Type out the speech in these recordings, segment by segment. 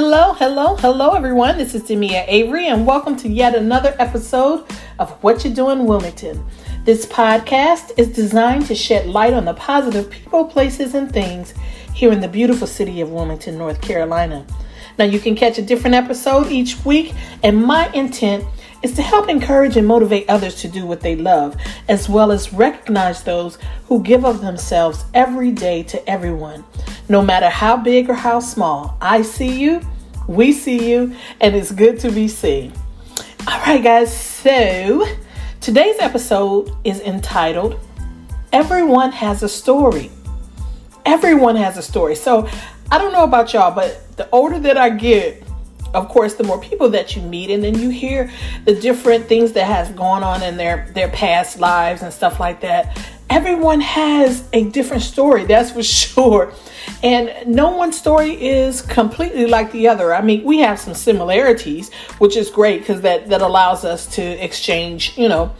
Hello, hello, hello, everyone. This is Demia Avery, and welcome to yet another episode of Whatchu' Doin' Wilmington. This podcast is designed to shed light on the positive people, places, and things here in the beautiful city of Wilmington, North Carolina. Now, you can catch a different episode each week, and my intent is to help encourage and motivate others to do what they love, as well as recognize those who give of themselves every day to everyone. No matter how big or how small, I see you, we see you, and it's good to be seen. All right, guys, so today's episode is entitled Everyone Has a Story. Everyone has a story. So I don't know about y'all, but the older that I get, of course, the more people that you meet, and then you hear the different things that has gone on in their their past lives and stuff like that. Everyone has a different story, that's for sure. And no one story is completely like the other. I mean, we have some similarities, which is great because that that allows us to exchange, you know,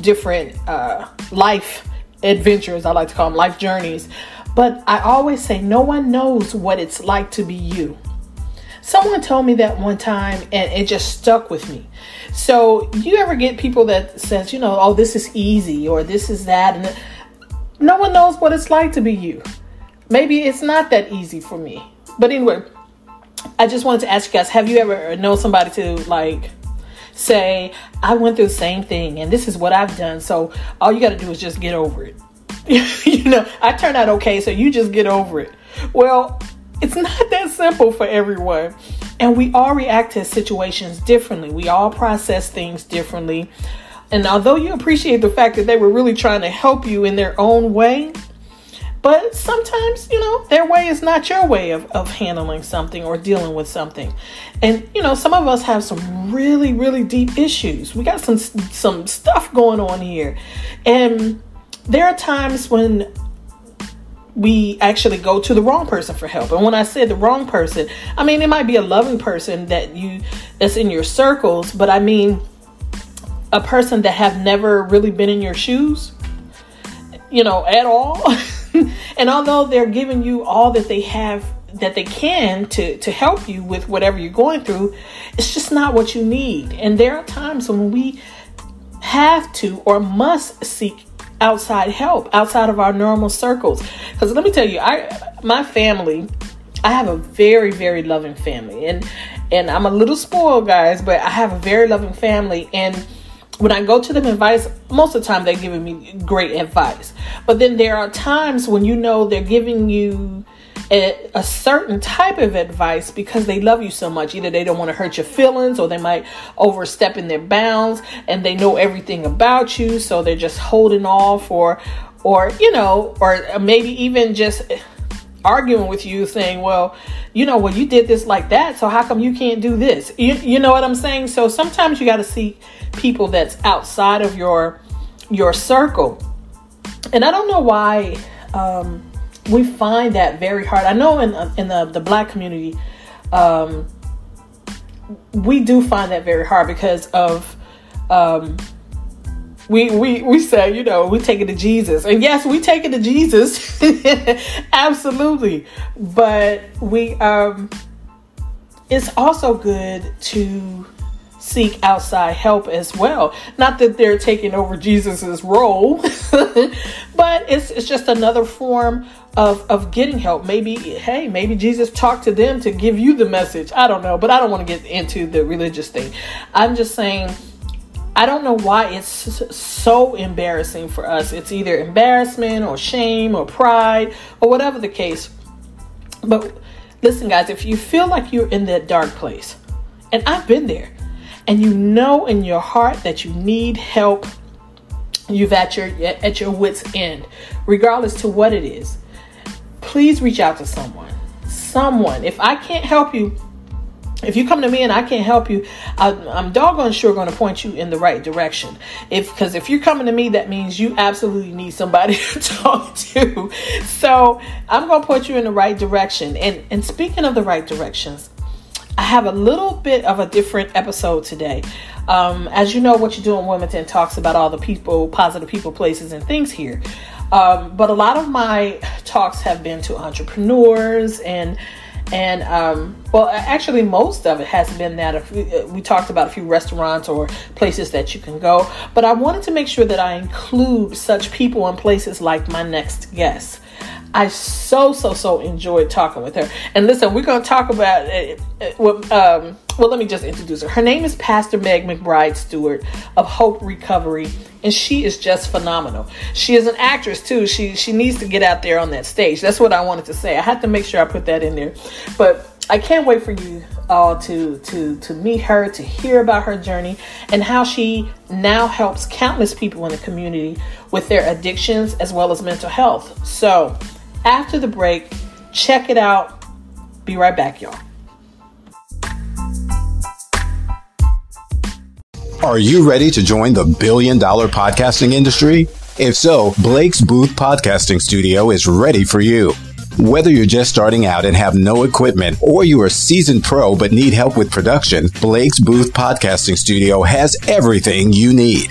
different uh, life adventures. I like to call them life journeys. But I always say, no one knows what it's like to be you. Someone told me that one time and it just stuck with me. So, you ever get people that says, you know, oh, this is easy or this is that and no one knows what it's like to be you. Maybe it's not that easy for me. But anyway, I just wanted to ask you guys, have you ever known somebody to like say, I went through the same thing and this is what I've done. So, all you got to do is just get over it. you know, I turned out okay, so you just get over it. Well, it's not that simple for everyone. And we all react to situations differently. We all process things differently. And although you appreciate the fact that they were really trying to help you in their own way, but sometimes, you know, their way is not your way of, of handling something or dealing with something. And, you know, some of us have some really, really deep issues. We got some some stuff going on here. And there are times when we actually go to the wrong person for help. And when I said the wrong person, I mean it might be a loving person that you that's in your circles, but I mean a person that have never really been in your shoes, you know, at all. and although they're giving you all that they have that they can to to help you with whatever you're going through, it's just not what you need. And there are times when we have to or must seek outside help outside of our normal circles. Because let me tell you i my family i have a very very loving family. And and i'm a little spoiled guys but i have a very loving family. And when i go to them advice most of the time they're giving me great advice. But then there are times when you know they're giving you a, a, certain type of advice because they love you so much. Either they don't want to hurt your feelings or they might overstep in their bounds and they know everything about you. So they're just holding off or, or, you know, or maybe even just arguing with you saying, well, you know, well, you did this like that. So how come you can't do this? You, you know what I'm saying? So sometimes you got to see people that's outside of your, your circle. And I don't know why, um, we find that very hard. I know in in the the black community, um, we do find that very hard because of um, we we we say you know we take it to Jesus, and yes, we take it to Jesus, absolutely. But we um, it's also good to seek outside help as well. Not that they're taking over Jesus's role, but it's it's just another form of of getting help. Maybe hey, maybe Jesus talked to them to give you the message. I don't know, but I don't want to get into the religious thing. I'm just saying I don't know why it's so embarrassing for us. It's either embarrassment or shame or pride or whatever the case. But listen guys, if you feel like you're in that dark place, and I've been there and you know in your heart that you need help, you've at your at your wits end, regardless to what it is. Please reach out to someone. Someone. If I can't help you, if you come to me and I can't help you, I, am doggone sure going to point you in the right direction. If because if you're coming to me, that means you absolutely need somebody to talk to. So I'm going to point you in the right direction. And and speaking of the right directions, I have a little bit of a different episode today. Um, as you know, Whatchu' Doin' Wilmington talks about all the people, positive people, places, and things here. Um, but a lot of my talks have been to entrepreneurs and And um, well, actually, most of it has been that uh, we talked about a few restaurants or places that you can go. But I wanted to make sure that I include such people and places like my next guest. I so so so enjoyed talking with her. And listen, we're going to talk about uh, uh, um, well, let me just introduce her. Her name is Pastor Meg McBride Stuart of Hope Recovery, and she is just phenomenal. She is an actress too. She she needs to get out there on that stage. That's what I wanted to say. I had to make sure I put that in there. But I can't wait for you all to to to meet her, to hear about her journey and how she now helps countless people in the community with their addictions as well as mental health. So, after the break, check it out. Be right back, y'all. Are you ready to join the billion dollar podcasting industry? If so, Blake's Booth Podcasting Studio is ready for you. Whether you're just starting out and have no equipment, or you are a seasoned pro but need help with production, Blake's Booth Podcasting Studio has everything you need.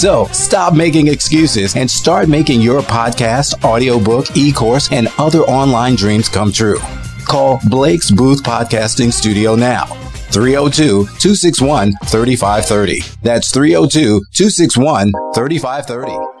So stop making excuses and start making your podcast, audiobook, e course, and other online dreams come true. Call Blake's Booth Podcasting Studio now. 302 261 3530. That's 302 261 3530.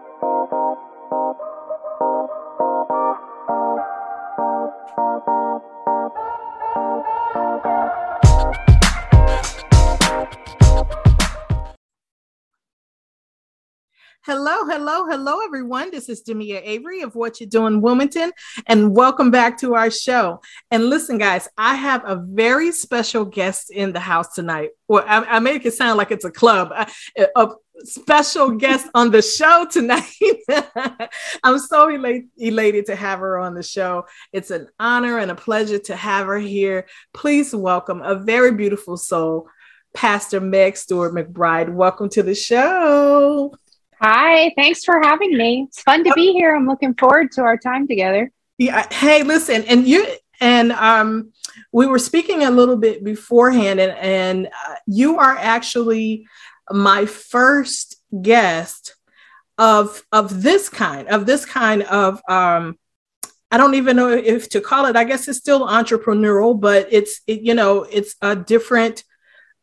Hello, hello, hello, everyone. This is Demia Avery of Whatchu' Doin' Wilmington, and welcome back to our show. And listen, guys, I have a very special guest in the house tonight. Well, I, I make it sound like it's a club. A, a special guest on the show tonight. I'm so elated, elated to have her on the show. It's an honor and a pleasure to have her here. Please welcome a very beautiful soul, Pastor Meg Stuart McBride. Welcome to the show. Hi, thanks for having me. It's fun to be here. I'm looking forward to our time together. Yeah. Hey, listen, and you and um, we were speaking a little bit beforehand, and and uh, you are actually my first guest of of this kind of this kind of um, I don't even know if to call it. I guess it's still entrepreneurial, but it's it, you know it's a different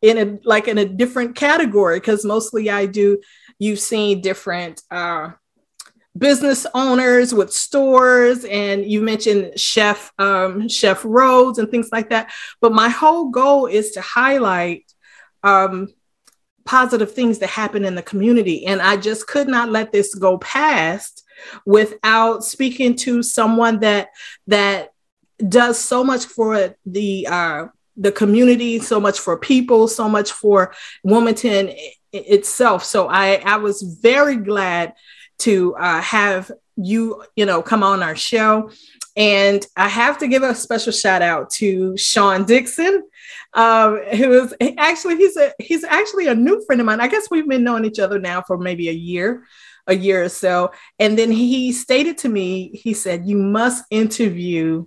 in a like in a different category because mostly I do You've seen different uh, business owners with stores, and you mentioned Chef um, Chef Rhodes and things like that. But my whole goal is to highlight um, positive things that happen in the community, and I just could not let this go past without speaking to someone that that does so much for the uh, the community, so much for people, so much for Wilmington itself. So I, I was very glad to uh, have you, you know, come on our show. And I have to give a special shout out to Sean Dixon, um, who is actually he's a he's actually a new friend of mine. I guess we've been knowing each other now for maybe a year, a year or so. And then he stated to me, he said, "You must interview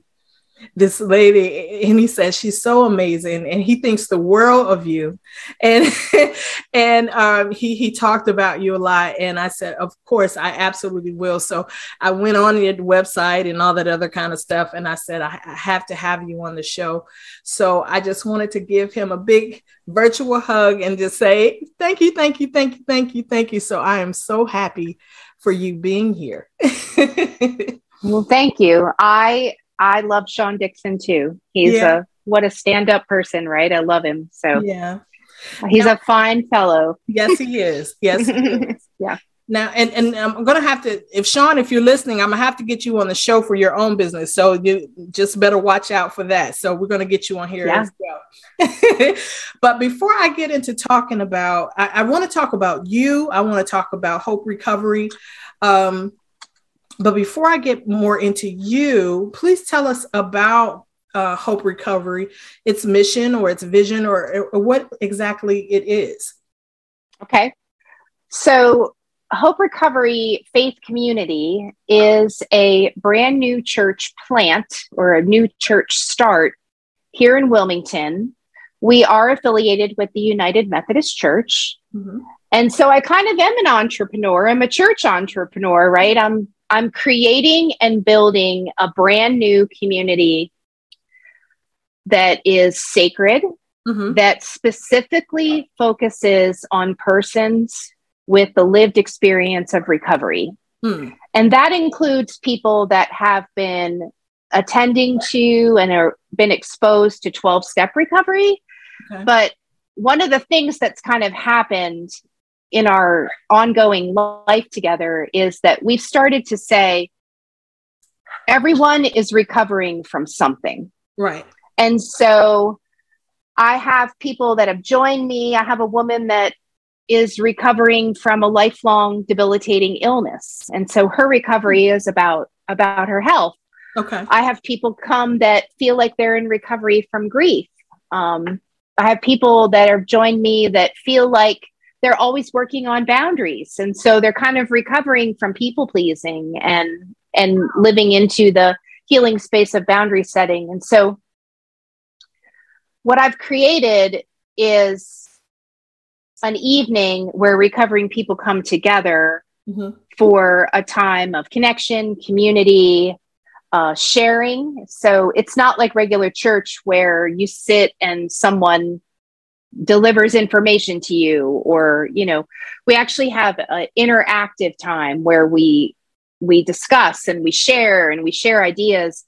this lady and he says she's so amazing and he thinks the world of you. And and um, he he talked about you a lot and i said of course i absolutely will. So i went on your website and all that other kind of stuff and i said I, I have to have you on the show. So i just wanted to give him a big virtual hug and just say thank you thank you thank you thank you thank you. So i am so happy for you being here. Well thank you. I I love Sean Dixon too. He's yeah. a what a stand-up person, right? I love him. So yeah, he's now, a fine fellow. Yes, he is. Yes, he is. yeah. Now, and, and I'm gonna have to, if Sean, if you're listening, I'm gonna have to get you on the show for your own business. So you just better watch out for that. So we're gonna get you on here yeah. as well. but before I get into talking about, I, I want to talk about you. I want to talk about Hope Recovery. Um, but before I get more into you, please tell us about uh, Hope Recovery, its mission or its vision, or, or what exactly it is. Okay. So, Hope Recovery Faith Community is a brand new church plant or a new church start here in Wilmington. We are affiliated with the United Methodist Church. Mm-hmm. And so I kind of am an entrepreneur. I'm a church entrepreneur, right? I'm I'm creating and building a brand new community that is sacred, mm-hmm. that specifically focuses on persons with the lived experience of recovery. Mm. And that includes people that have been attending to and are been exposed to 12 step recovery. Okay. But one of the things that's kind of happened in our ongoing life together is that we've started to say everyone is recovering from something. Right. And so I have people that have joined me. I have a woman that is recovering from a lifelong debilitating illness. And so her recovery is about about her health. Okay. I have people come that feel like they're in recovery from grief. Um, I have people that have joined me that feel like they're always working on boundaries. And so they're kind of recovering from people pleasing and and living into the healing space of boundary setting. And so what i've created is an evening where recovering people come together mm-hmm. for a time of connection community uh, sharing. So it's not like regular church where you sit and someone delivers information to you or you know we actually have an interactive time where we we discuss and we share and we share ideas.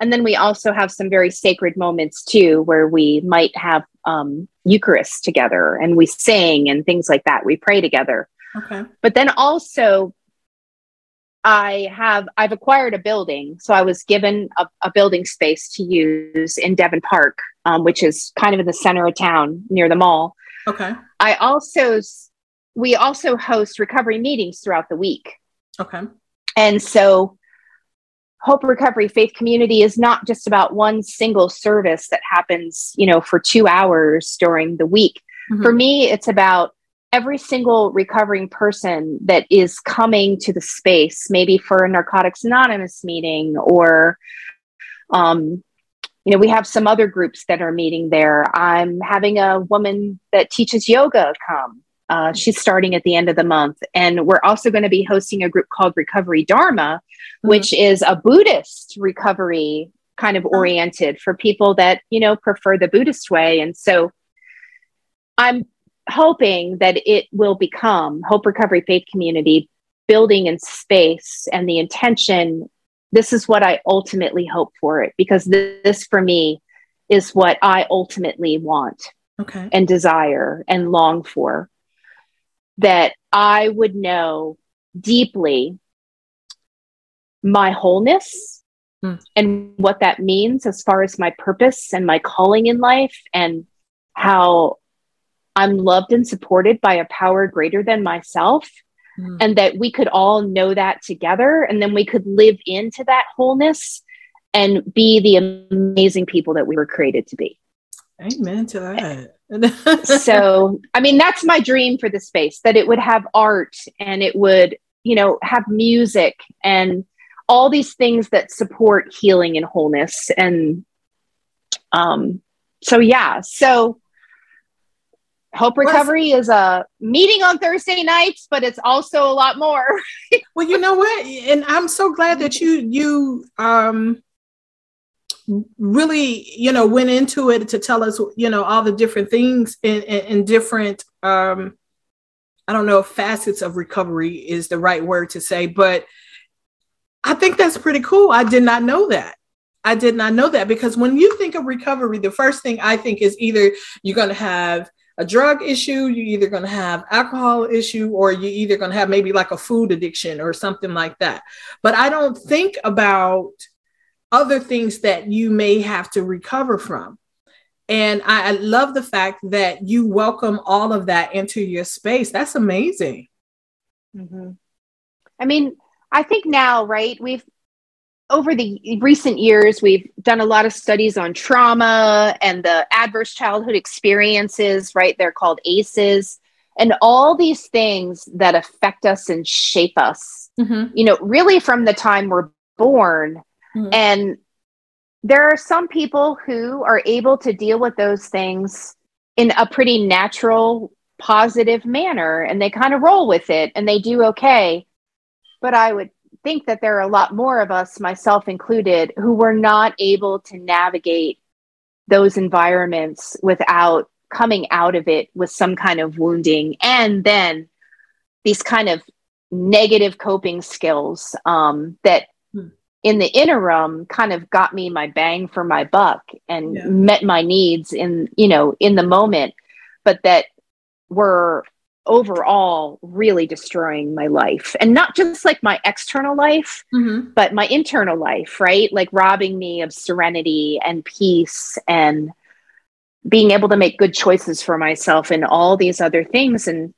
And then we also have some very sacred moments too where we might have um, eucharist together and we sing and things like that. We pray together. Okay. But then also I have I've acquired a building, so I was given a, a building space to use in Devon Park, um, which is kind of in the center of town near the mall. Okay. I also we also host recovery meetings throughout the week. Okay. And so Hope Recovery Faith Community is not just about one single service that happens, you know, for 2 hours during the week. Mm-hmm. For me, it's about every single recovering person that is coming to the space, maybe for a Narcotics Anonymous meeting or, um, you know, we have some other groups that are meeting there. I'm having a woman that teaches yoga come. Uh, she's starting at the end of the month. And we're also going to be hosting a group called Recovery Dharma, mm-hmm. which is a Buddhist recovery kind of oriented for people that, you know, prefer the Buddhist way. And so I'm hoping that it will become Hope Recovery Faith Community building in space and the intention. This is what I ultimately hope for it because this for me is what I ultimately want okay. and desire and long for. That I would know deeply my wholeness mm. and what that means as far as my purpose and my calling in life and how I'm loved and supported by a power greater than myself. Mm. And that we could all know that together. And then we could live into that wholeness and be the amazing people that we were created to be. Amen to that. so, I mean, that's my dream for the space that it would have art and it would, you know, have music and all these things that support healing and wholeness. And um, so, yeah. So, Hope Recovery is a meeting on Thursday nights, but it's also a lot more. well, you know what? And I'm so glad that you you um really you know went into it to tell us you know all the different things and, and different um I don't know if facets of recovery is the right word to say, but I think that's pretty cool. I did not know that. I did not know that because when you think of recovery, the first thing I think is either you're going to have a drug issue, you're either going to have alcohol issue, or you're either going to have maybe like a food addiction or something like that. But I don't think about other things that you may have to recover from. And I, I love the fact that you welcome all of that into your space. That's amazing. Mm-hmm. I mean, I think now, right? We've over the recent years, we've done a lot of studies on trauma and the adverse childhood experiences, right? They're called ACEs, and all these things that affect us and shape us, mm-hmm. you know, really from the time we're born. Mm-hmm. And there are some people who are able to deal with those things in a pretty natural, positive manner, and they kind of roll with it and they do okay. But I would think that there are a lot more of us, myself included, who were not able to navigate those environments without coming out of it with some kind of wounding and then these kind of negative coping skills um, that hmm. in the interim kind of got me my bang for my buck and yeah. met my needs in you know in the moment but that were overall really destroying my life. And not just like my external life mm-hmm. but my internal life right? Like robbing me of serenity and peace and being able to make good choices for myself and all these other things. And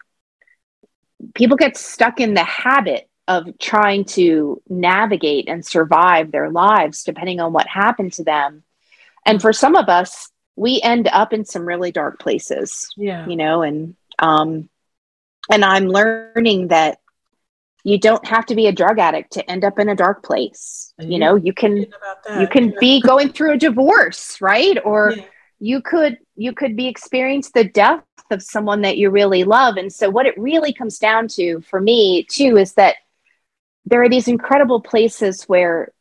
people get stuck in the habit of trying to navigate and survive their lives depending on what happened to them. And for some of us we end up in some really dark places yeah. you know and um and I'm learning that you don't have to be a drug addict to end up in a dark place. You know, you can you can yeah. be going through a divorce, right? Or yeah. you could you could be experience the death of someone that you really love. And so what it really comes down to for me too is that there are these incredible places where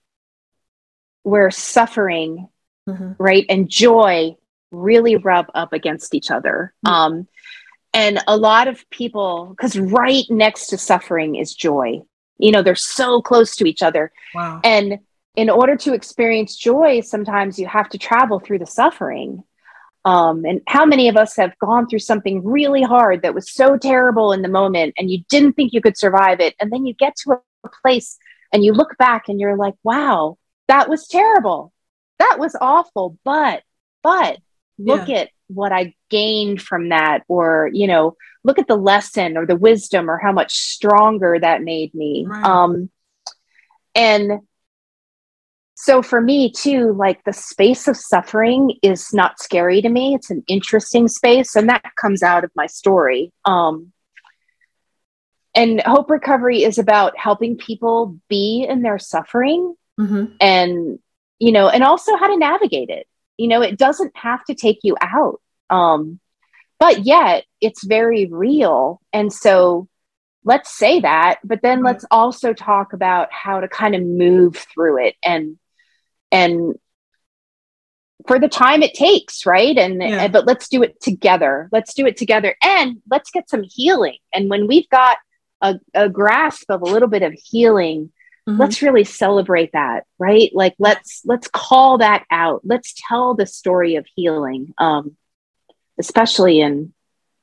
where suffering mm-hmm. right and joy really rub up against each other. Mm-hmm. Um and a lot of people, because right next to suffering is joy. You know, they're so close to each other. Wow. And in order to experience joy, sometimes you have to travel through the suffering. Um, and how many of us have gone through something really hard that was so terrible in the moment and you didn't think you could survive it? And then you get to a place and you look back and you're like, wow, that was terrible. That was awful. But, but look yeah. at what I gained from that, or, you know, look at the lesson or the wisdom or how much stronger that made me. Right. Um, and so for me too, like the space of suffering is not scary to me. It's an interesting space, and that comes out of my story. Um, and hope recovery is about helping people be in their suffering mm-hmm. and you know and also how to navigate it you know it doesn't have to take you out um, but yet it's very real. And so let's say that, but then mm-hmm. let's also talk about how to kind of move through it and, and for the time it takes, right? And, yeah. and, but let's do it together. Let's do it together and let's get some healing. And when we've got a, a grasp of a little bit of healing, Mm-hmm. let's really celebrate that right like let's let's call that out let's tell the story of healing um especially in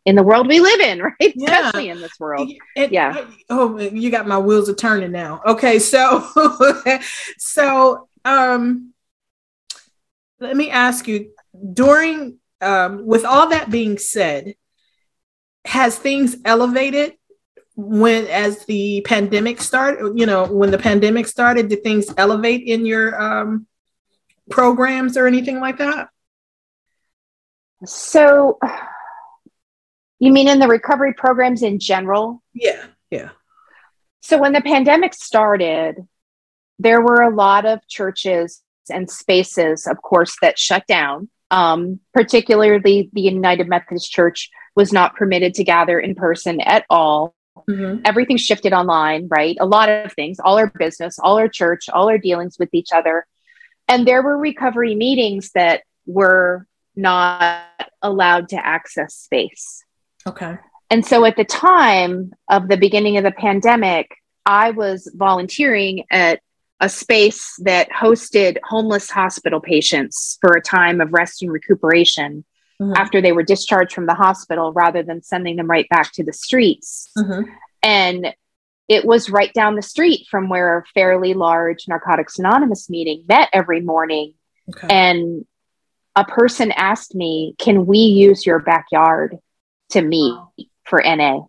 in the world we live in, right? Yeah. Especially in this world. It, yeah. Oh, you got my wheels are turning now. Okay, so so um let me ask you during um with all that being said, has things elevated when as the pandemic started, you know, when the pandemic started, did things elevate in your um programs or anything like that? So, you mean in the recovery programs in general? Yeah, yeah. So, when the pandemic started, there were a lot of churches and spaces, of course, that shut down. Um, particularly, the United Methodist Church was not permitted to gather in person at all. Mm-hmm. Everything shifted online, right? A lot of things, all our business, all our church, all our dealings with each other. And there were recovery meetings that were not allowed to access space. Okay. And so at the time of the beginning of the pandemic, I was volunteering at a space that hosted homeless hospital patients for a time of rest and recuperation mm-hmm. after they were discharged from the hospital rather than sending them right back to the streets. Mm-hmm. And it was right down the street from where a fairly large Narcotics Anonymous meeting met every morning. Okay. And a person asked me, Can we use your backyard to meet for NA?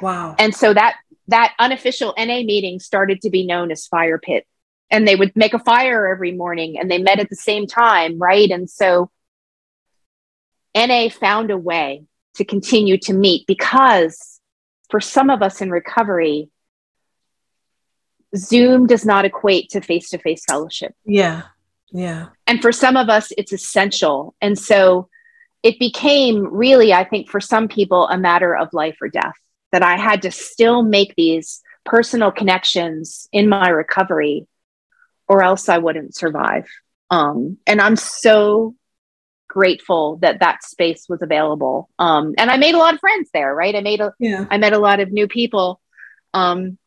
Wow. And so that that unofficial NA meeting started to be known as Fire Pit and they would make a fire every morning and they met at the same time, right? And so NA found a way to continue to meet because for some of us in recovery, Zoom does not equate to face to face fellowship. Yeah. Yeah. And for some of us, it's essential. And so it became really, I think, for some people, a matter of life or death that I had to still make these personal connections in my recovery or else I wouldn't survive. Um, and I'm so grateful that that space was available. Um, and I made a lot of friends there, right? I made a, yeah. I met a lot of new people. Um,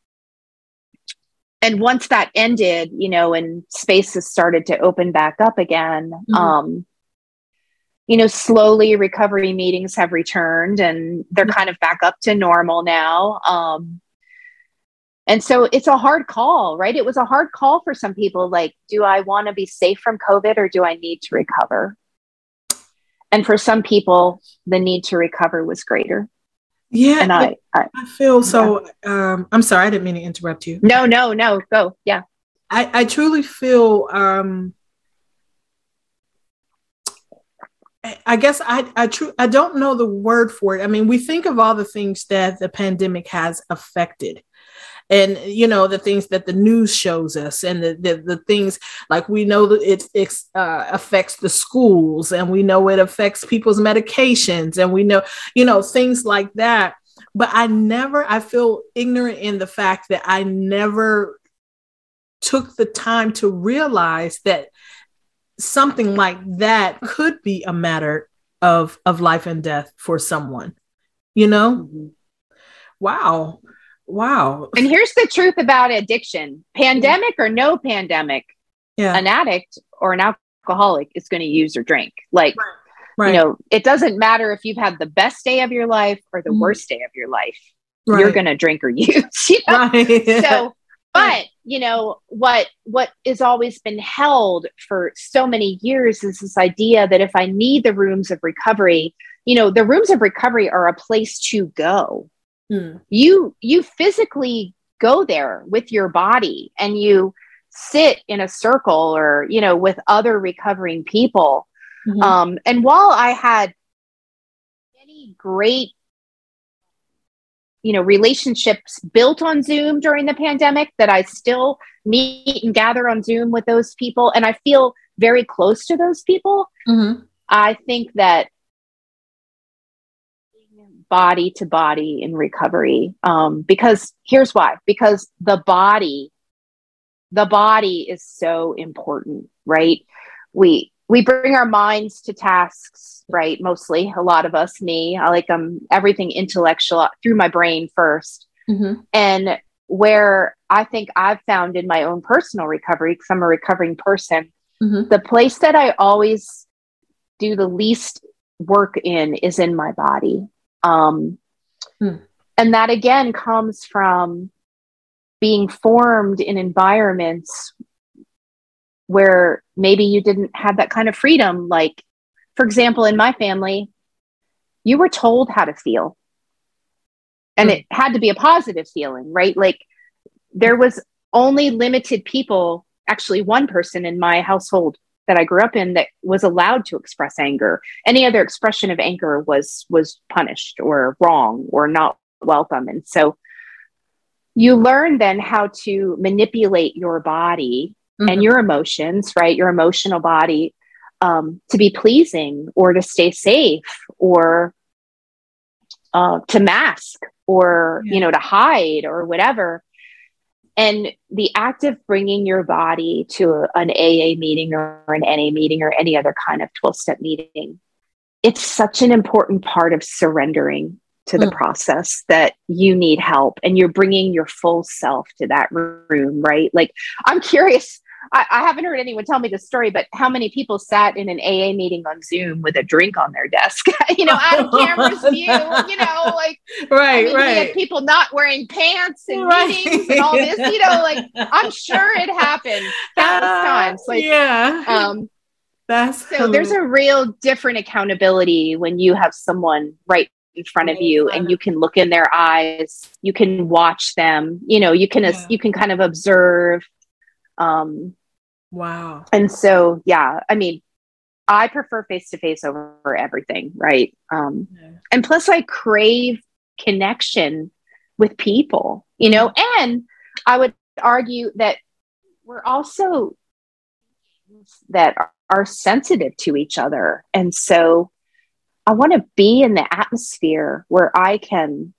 and once that ended, you know, and spaces started to open back up again, mm-hmm. um, you know, slowly recovery meetings have returned and they're mm-hmm. kind of back up to normal now. Um, and so it's a hard call, right? It was a hard call for some people. Like, do I want to be safe from COVID or do I need to recover? And for some people, the need to recover was greater. Yeah, and I, I, I feel so. Yeah. Um, I'm sorry, I didn't mean to interrupt you. No, no, no. Go. Yeah, I, I truly feel. Um, I guess I I true I don't know the word for it. I mean, we think of all the things that the pandemic has affected, and you know the things that the news shows us and the, the, the things like we know that it, it uh, affects the schools and we know it affects people's medications and we know you know things like that. But i never i feel ignorant in the fact that i never took the time to realize that something like that could be a matter of of life and death for someone you know? Mm-hmm. wow Wow. And here's the truth about addiction pandemic or no pandemic, yeah. an addict or an alcoholic is going to use or drink. Like, right. Right. you know, it doesn't matter if you've had the best day of your life or the mm. worst day of your life, right. you're going to drink or use. You know? So, but you know what what is always been held for so many years is this idea that if i need the rooms of recovery you know the rooms of recovery are a place to go Hmm. You you physically go there with your body and you sit in a circle or you know with other recovering people. Mm-hmm. Um, and while I had many great you know relationships built on zoom during the pandemic that i still meet and gather on zoom with those people and i feel very close to those people mm-hmm. i think that body to body in recovery. Um, because here's why because the body, the body is so important, right? We, we bring our minds to tasks, right? Mostly, a lot of us, me, I like um everything intellectual through my brain 1st mm-hmm. and where I think I've found in my own personal recovery, because I'm a recovering person, mm-hmm. the place that I always do the least work in is in my body. Um, hmm. And that again comes from being formed in environments where maybe you didn't have that kind of freedom. Like, for example, in my family, you were told how to feel. And hmm. it had to be a positive feeling, right? Like, there was only limited people, actually, one person in my household that I grew up in that was allowed to express anger. Any other expression of anger was was punished or wrong or not welcome. And so you learn then how to manipulate your body mm-hmm. and your emotions, right? Your emotional body um, to be pleasing or to stay safe or uh, to mask or yeah. you know to hide or whatever and the act of bringing your body to an AA meeting or an NA meeting or any other kind of 12 step meeting, it's such an important part of surrendering to the mm. process that you need help and you're bringing your full self to that room, right? Like, I'm curious I, I, haven't heard anyone tell me the story, but how many people sat in an AA meeting on Zoom with a drink on their desk? you know, out of camera's view. You know, like right, I mean, right. We had people not wearing pants and right. meetings and all this. You know, like I'm sure it happened countless uh, times. Like, yeah. Um, that's so. There's a real different accountability when you have someone right in front of you and you can look in their eyes you can watch them you know you can yeah. you can kind of observe Um, wow. And so, yeah, I mean, I prefer face to face over everything, right? Um, yeah. And plus, I crave connection with people, you know, and I would argue that we're also that are, are sensitive to each other. And so I want to be in the atmosphere where I can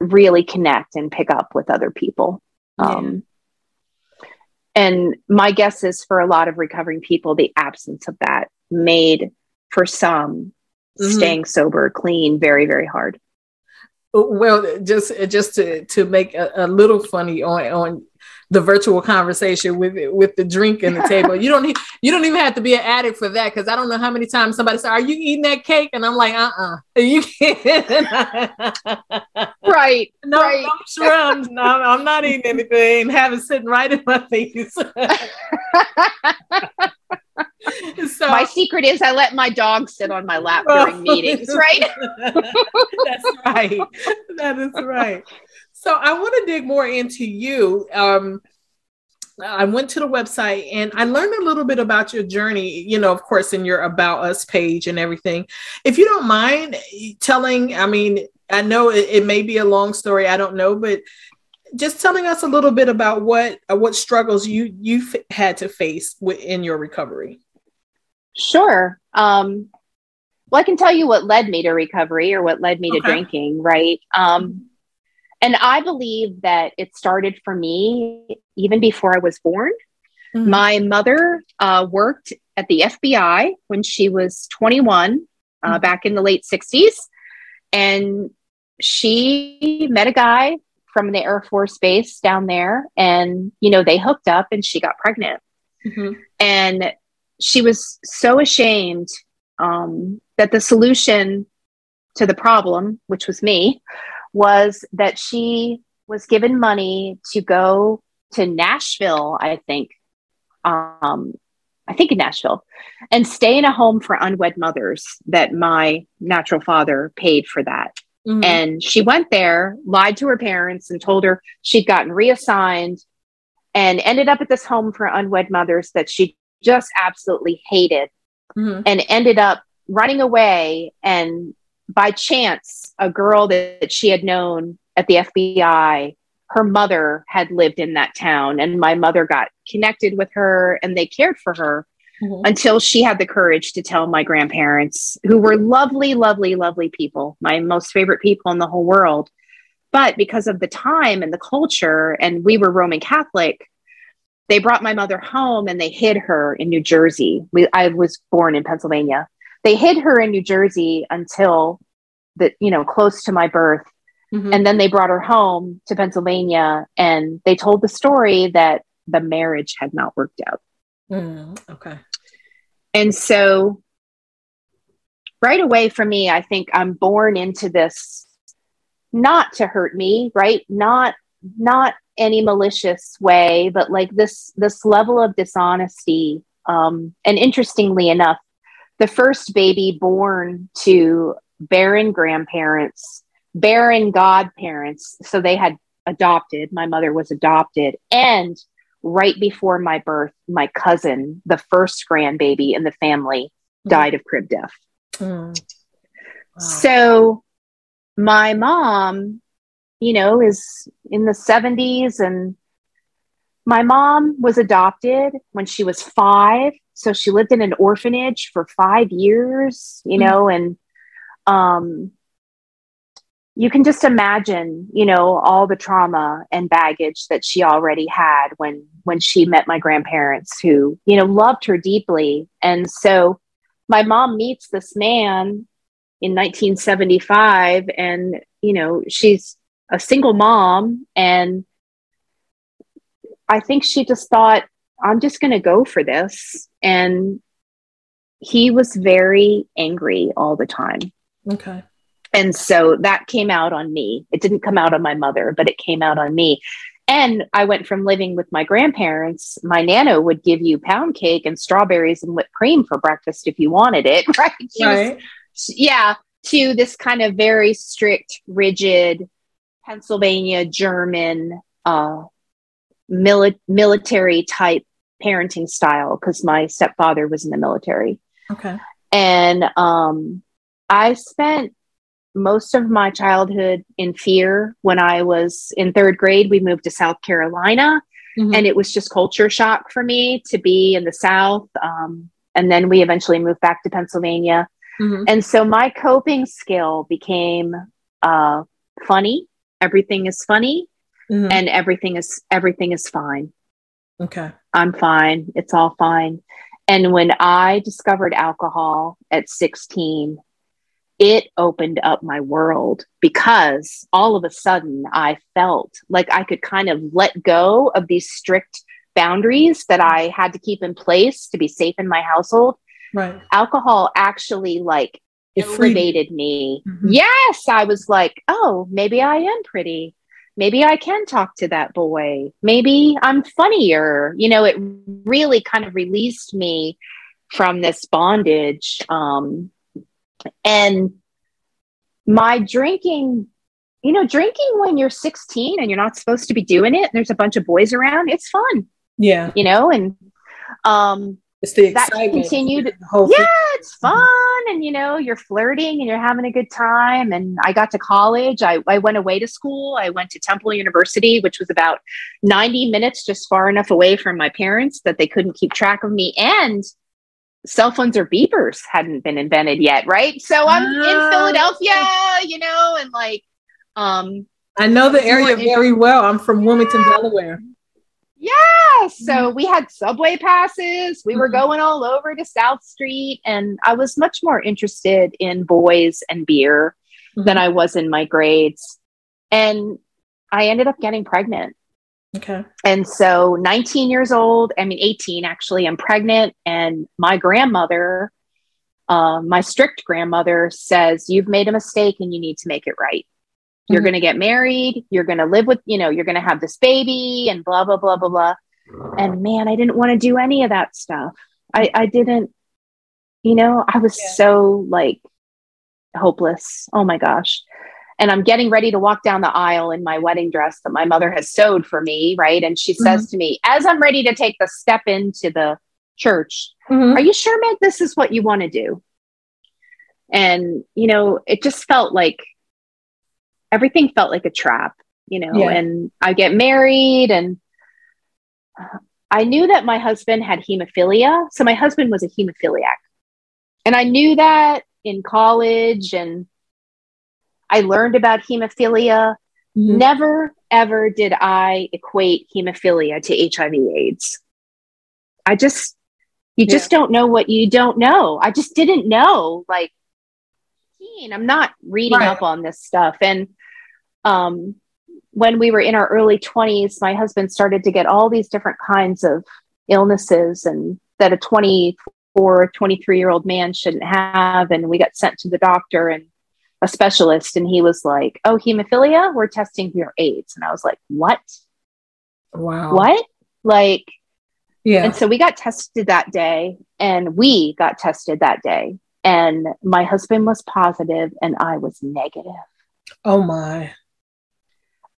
really connect and pick up with other people. Um, and my guess is for a lot of recovering people, the absence of that made for some mm-hmm. staying sober, clean, very, very hard. Well, just just to to make a, a little funny on on the virtual conversation with with the drink and the table. You don't need you don't even have to be an addict for that because I don't know how many times somebody said, "Are you eating that cake?" and I'm like, "Uh, uh-uh. uh you can't." right. No, right. shrooms. No, I'm not eating anything. Have it sitting right in my face. so my secret is I let my dog sit on my lap during meetings, right? That's right. That is right. So I want to dig more into you. Um, I went to the website and I learned a little bit about your journey, you know, of course, in your About Us page and everything. If you don't mind telling, I mean, I know it, it may be a long story, I don't know, but just telling us a little bit about what uh, what struggles you you've had to face in your recovery. Sure. Um, well, I can tell you what led me to recovery or what led me okay. to drinking, right? Um, and I believe that it started for me even before I was born. Mm-hmm. My mother uh, worked at the FBI when she was 21 uh, mm-hmm. back in the late 60s. And she met a guy from the Air Force base down there. And, you know, they hooked up and she got pregnant. Mm-hmm. And she was so ashamed um, that the solution to the problem, which was me, was that she was given money to go to Nashville, I think. Um, I think in Nashville, and stay in a home for unwed mothers that my natural father paid for that. Mm-hmm. And she went there, lied to her parents, and told her she'd gotten reassigned and ended up at this home for unwed mothers that she just absolutely hated mm-hmm. and ended up running away and by chance, a girl that she had known at the FBI, her mother had lived in that town, and my mother got connected with her and they cared for her mm-hmm. until she had the courage to tell my grandparents, who were lovely, lovely, lovely people, my most favorite people in the whole world. But because of the time and the culture, and we were Roman Catholic, they brought my mother home and they hid her in New Jersey. We, I was born in Pennsylvania they hid her in New Jersey until that, you know, close to my birth. Mm-hmm. And then they brought her home to Pennsylvania and they told the story that the marriage had not worked out. Mm, okay. And so right away for me, I think I'm born into this not to hurt me, right? Not not any malicious way, but like this this level of dishonesty. Um, and interestingly enough, the first baby born to barren grandparents, barren godparents. So they had adopted, my mother was adopted. And right before my birth, my cousin, the first grandbaby in the family, mm. died of crib death. Mm. Wow. So my mom, you know, is in the 70s and my mom was adopted when she was five so she lived in an orphanage for five years you mm-hmm. know and um you can just imagine you know all the trauma and baggage that she already had when when she met my grandparents who you know loved her deeply and so my mom meets this man in 1975 and you know she's a single mom and i think she just thought I'm just going to go for this. And he was very angry all the time. Okay. And so that came out on me. It didn't come out on my mother, but it came out on me. And I went from living with my grandparents. My nana would give you pound cake and strawberries and whipped cream for breakfast if you wanted it, right? right. Was, yeah, to this kind of very strict, rigid Pennsylvania German uh, mili- military type parenting style because my stepfather was in the military. Okay. And um, I spent most of my childhood in fear. When I was in third grade, we moved to South Carolina, Mhm. and it was just culture shock for me to be in the South. Um, and then we eventually moved back to Pennsylvania. Mhm. And so my coping skill became uh, funny. Everything is funny, Mhm. and everything is everything is fine. okay. I'm fine. It's all fine. And when I discovered alcohol at 16, it opened up my world because all of a sudden I felt like I could kind of let go of these strict boundaries that I had to keep in place to be safe in my household. Right. Alcohol actually like It elevated me. Mhm. Yes, I was like, oh, maybe I am pretty. Maybe I can talk to that boy. Maybe I'm funnier. You know, it really kind of released me from this bondage. Um, and my drinking, you know, drinking when you're 16 and you're not supposed to be doing it, and there's a bunch of boys around, it's fun, Yeah. you know, and um, It's the That excitement. continued- yeah, thing. it's fun. And, you know, you're flirting and you're having a good time. And I got to college. I, I went away to school. I went to Temple University, which was about 90 minutes, just far enough away from my parents that they couldn't keep track of me. And cell phones or beepers hadn't been invented yet. Right. So I'm Ah. in Philadelphia, you know, and like, um, I know the area very well. I'm from Wilmington, Delaware. Yeah. So we had subway passes. We were Mhm. going all over to South Street. And I was much more interested in boys and beer than I was in my grades. And I ended up getting pregnant. Okay. And so 19 years old, I mean, 18 actually, I'm pregnant. And my grandmother, um, my strict grandmother says, You've made a mistake and you need to make it right. You're Mhm. going to get married. You're going to live with, you know, you're going to have this baby and blah, blah, blah, blah, blah. And man, I didn't want to do any of that stuff. I, I didn't, you know, I was Yeah. so like hopeless. Oh my gosh. And I'm getting ready to walk down the aisle in my wedding dress that my mother has sewed for me, right? And she says to me, as I'm ready to take the step into the church, Mhm. are you sure, Meg, this is what you want to do? And, you know, it just felt like everything felt like a trap, you know, Yeah. and I get married and I knew that my husband had hemophilia. So my husband was a hemophiliac. And I knew that in college and I learned about hemophilia. Mhm. Never, ever did I equate hemophilia to HIV AIDS. I just, you just don't know what you don't know. I just didn't know. Like, I'm not reading Right. up on this stuff. And um, when we were in our early 20s, my husband started to get all these different kinds of illnesses and that a 24, 23 year old man shouldn't have. And we got sent to the doctor and a specialist, and he was like, Oh, hemophilia, we're testing for your AIDS. And I was like, What? Wow. What? Like, Yeah. and so we got tested that day, and we got tested that day. And my husband was positive, and I was negative. oh my.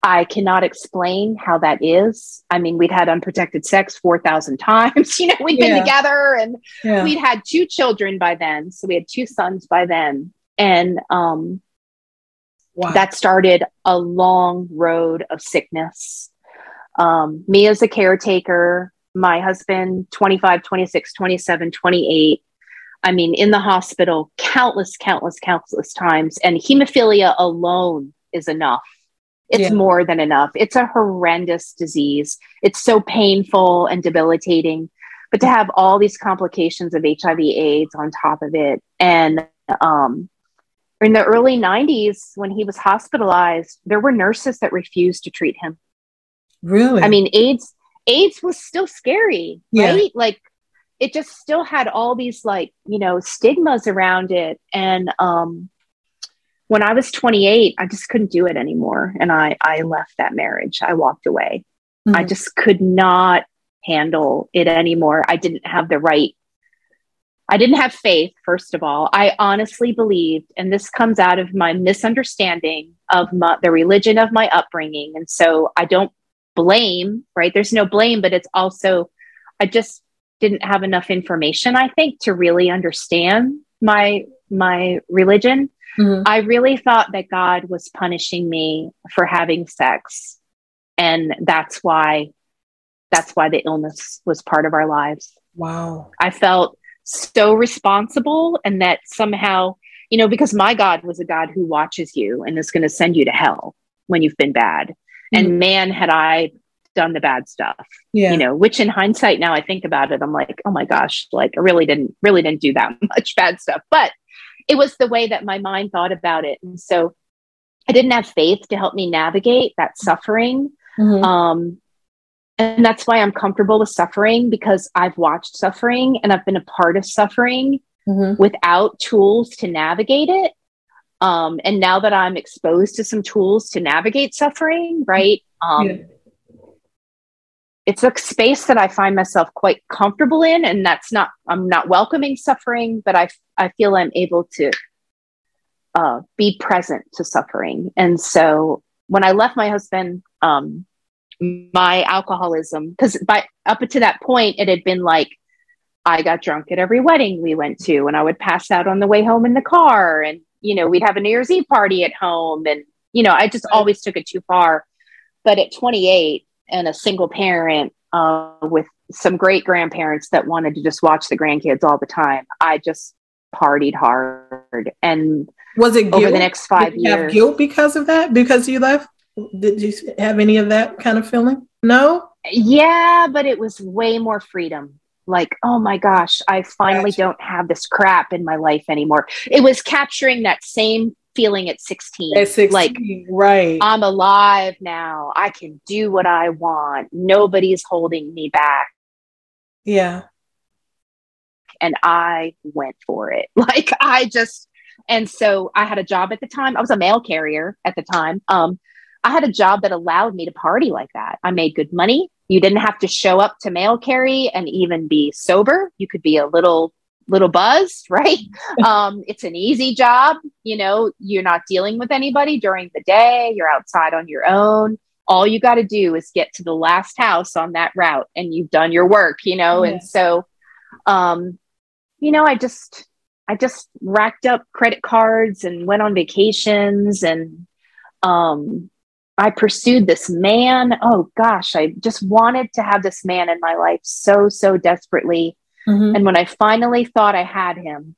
I cannot explain how that is. I mean, we'd had unprotected sex 4,000 times. You know, we'd been together and Yeah. we'd had two children by then. So we had two sons by then. And um, wow. that started a long road of sickness. Um, me as a caretaker, my husband, 25, 26, 27, 28. I mean, in the hospital, countless, countless, countless times. And hemophilia alone is enough. It's Yeah. more than enough. It's a horrendous disease. It's so painful and debilitating. But to have all these complications of HIV AIDS on top of it, and um, in the early 90s, when he was hospitalized, there were nurses that refused to treat him. really? I mean, AIDS, AIDS was still scary, Yeah. right? Like it just still had all these like, you know, stigmas around it. And um when I was 28, I just couldn't do it anymore. And I I left that marriage. I walked away. I Mhm. just could not handle it anymore. I didn't have the right I didn't have faith, first of all. I honestly believed, and this comes out of my misunderstanding of my, the religion of my upbringing. And so I don't blame, right? There's no blame, but it's also, I just didn't have enough information, I think, to really understand my my religion. Mm-hmm. I really thought that God was punishing me for having sex. And that's why that's why the illness was part of our lives. Wow. I felt so responsible and that somehow, you know, because my God was a God who watches you and is going to send you to hell when you've been bad. Mm-hmm. And man, had I done the bad stuff. Yeah. You know, which in hindsight now I think about it, I'm like, oh my gosh, like I really didn't really didn't do that much bad stuff. But it was the way that my mind thought about it. And so I didn't have faith to help me navigate that suffering. Mm-hmm. Um, and that's why I'm comfortable with suffering because I've watched suffering and I've been a part of suffering mm-hmm. without tools to navigate it. Um, and now that I'm exposed to some tools to navigate suffering, right? Um, yeah. It's a space that I find myself quite comfortable in, and that's not I'm not welcoming suffering, but I I feel I'm able to uh, be present to suffering. And so when I left my husband, um, my alcoholism because by up to that point it had been like I got drunk at every wedding we went to and I would pass out on the way home in the car and you know we'd have a New Year's Eve party at home and you know I just always took it too far but at 28 and a single parent uh, with some great grandparents that wanted to just watch the grandkids all the time I just partied hard and was it over the next five years guilt because of that because you left did you have any of that kind of feeling? No? Yeah, but it was way more freedom. Like, oh my gosh, I finally gotcha. don't have this crap in my life anymore. It was capturing that same feeling at 16. At 16 like, right. I'm alive now. I can do what I want. Nobody's holding me back. Yeah. And I went for it. Like, I just, and so I had a job at the time. I was a mail carrier at the time. Um, I had a job that allowed me to party like that. I made good money. You didn't have to show up to mail carry and even be sober. You could be a little little buzz, right? um, it's an easy job. You know, you're not dealing with anybody during the day. You're outside on your own. All you got to do is get to the last house on that route, and you've done your work. You know, and so, um, you know, I just I just racked up credit cards and went on vacations and um I pursued this man. Oh gosh, I just wanted to have this man in my life so, so desperately. Mm-hmm. And when I finally thought I had him,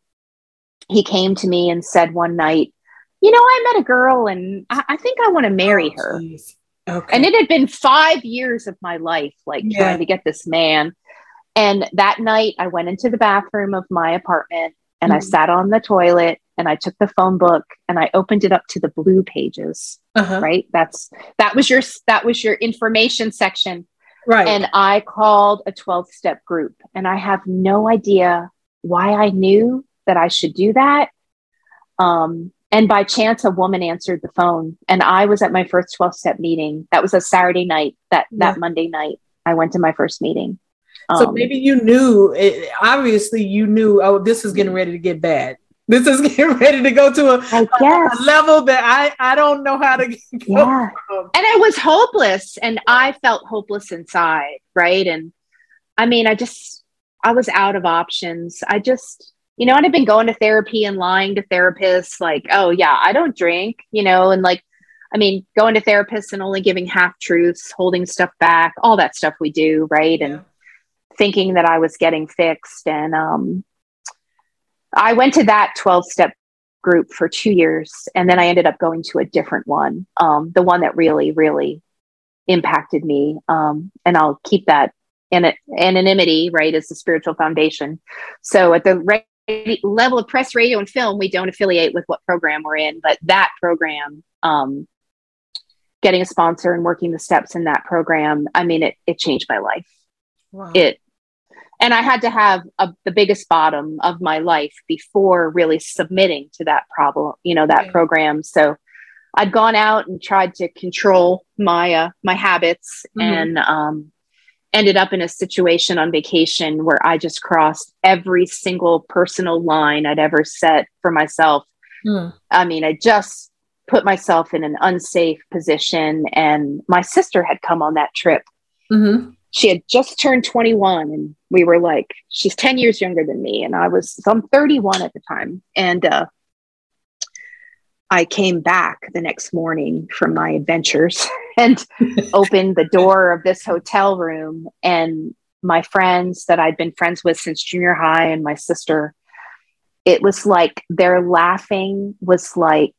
he came to me and said one night, You know, I met a girl and I, I think I want to marry oh, her. Okay. And it had been five years of my life, like yeah. trying to get this man. And that night, I went into the bathroom of my apartment and mm-hmm. I sat on the toilet and I took the phone book and I opened it up to the blue pages. Uh-huh. Right. That's that was your that was your information section. Right. And I called a 12 step group and I have no idea why I knew that I should do that. Um, and by chance, a woman answered the phone and I was at my first 12 step meeting. That was a Saturday night, that, yeah. that Monday night, I went to my first meeting. So um, maybe you knew, it, obviously you knew, oh, this is getting ready to get bad. This is getting ready to go to a, a level that I, I don't know how to yeah. From. And I was hopeless and I felt hopeless inside. Right. And I mean, I just, I was out of options. I just, you know, and I've been going to therapy and lying to therapists like, oh, yeah, I don't drink, you know, and like, I mean, going to therapists and only giving half truths, holding stuff back, all that stuff we do. Right. Yeah. And thinking that I was getting fixed. And, um, I went to that 12 step group for two years. And then I ended up going to a different one, um, the one that really, really impacted me. Um, and I'll keep that in anonymity, right, as the spiritual foundation. So at the level of press, radio, and film, we don't affiliate with what program we're in, but that program, um, getting a sponsor and working the steps in that program, I mean, it, it changed my life. Wow. It and I had to have a, the biggest bottom of my life before really submitting to that problem, you know, that program. So I'd gone out and tried to control my uh, my habits, mm-hmm. and um, ended up in a situation on vacation where I just crossed every single personal line I'd ever set for myself. Mm. I mean, I just put myself in an unsafe position. And my sister had come on that trip. Mm-hmm. She had just turned 21, and we were like, she's 10 years younger than me. And I was, so I'm 31 at the time. And uh, I came back the next morning from my adventures and opened the door of this hotel room. And my friends that I'd been friends with since junior high and my sister, it was like their laughing was like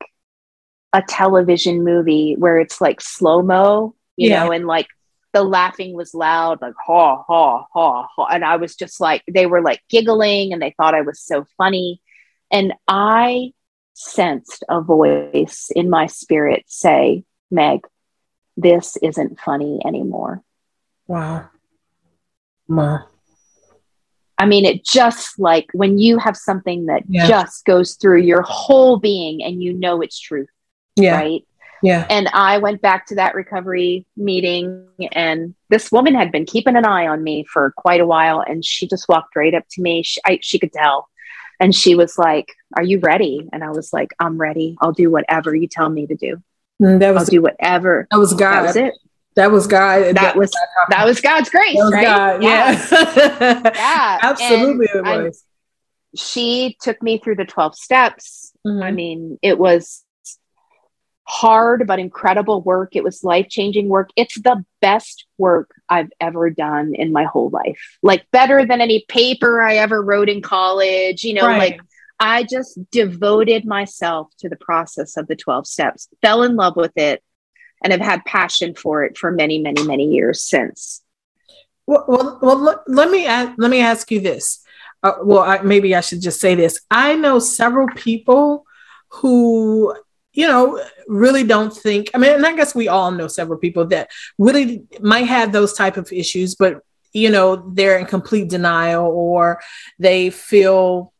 a television movie where it's like slow mo, you yeah. know, and like the laughing was loud, like ha ha ha ha. And I was just like, they were like giggling and they thought I was so funny. And I sensed a voice in my spirit say, Meg, this isn't funny anymore. Wow. Wow. I mean, it just like when you have something that yeah. just goes through your whole being and you know it's truth. Yeah. Right. Yeah. And I went back to that recovery meeting, and this woman had been keeping an eye on me for quite a while. And she just walked right up to me. She, I, she could tell and she was like, Are you ready? And I was like, I'm ready. I'll do whatever you tell me to do. And that was I'll do whatever. That was God. That was it. That was God. That, that was that was God's grace, was right? God. Yeah. yeah. Absolutely and it was. she took me through the 12 steps. Mm-hmm. I mean, it was hard but incredible work. It was life changing work. It's the best work I've ever done in my whole life. Like better than any paper I ever wrote in college. You know, right. like I just devoted myself to the process of the 12 steps, fell in love with it, and have had passion for it for many, many, many years since. Well, well, well let me ask, let me ask you this. Uh, well, I, maybe I should just say this. I know several people who you know, really don't think. I mean, and I guess we all know several people that really might have those type of issues, but you know, they're in complete denial or they feel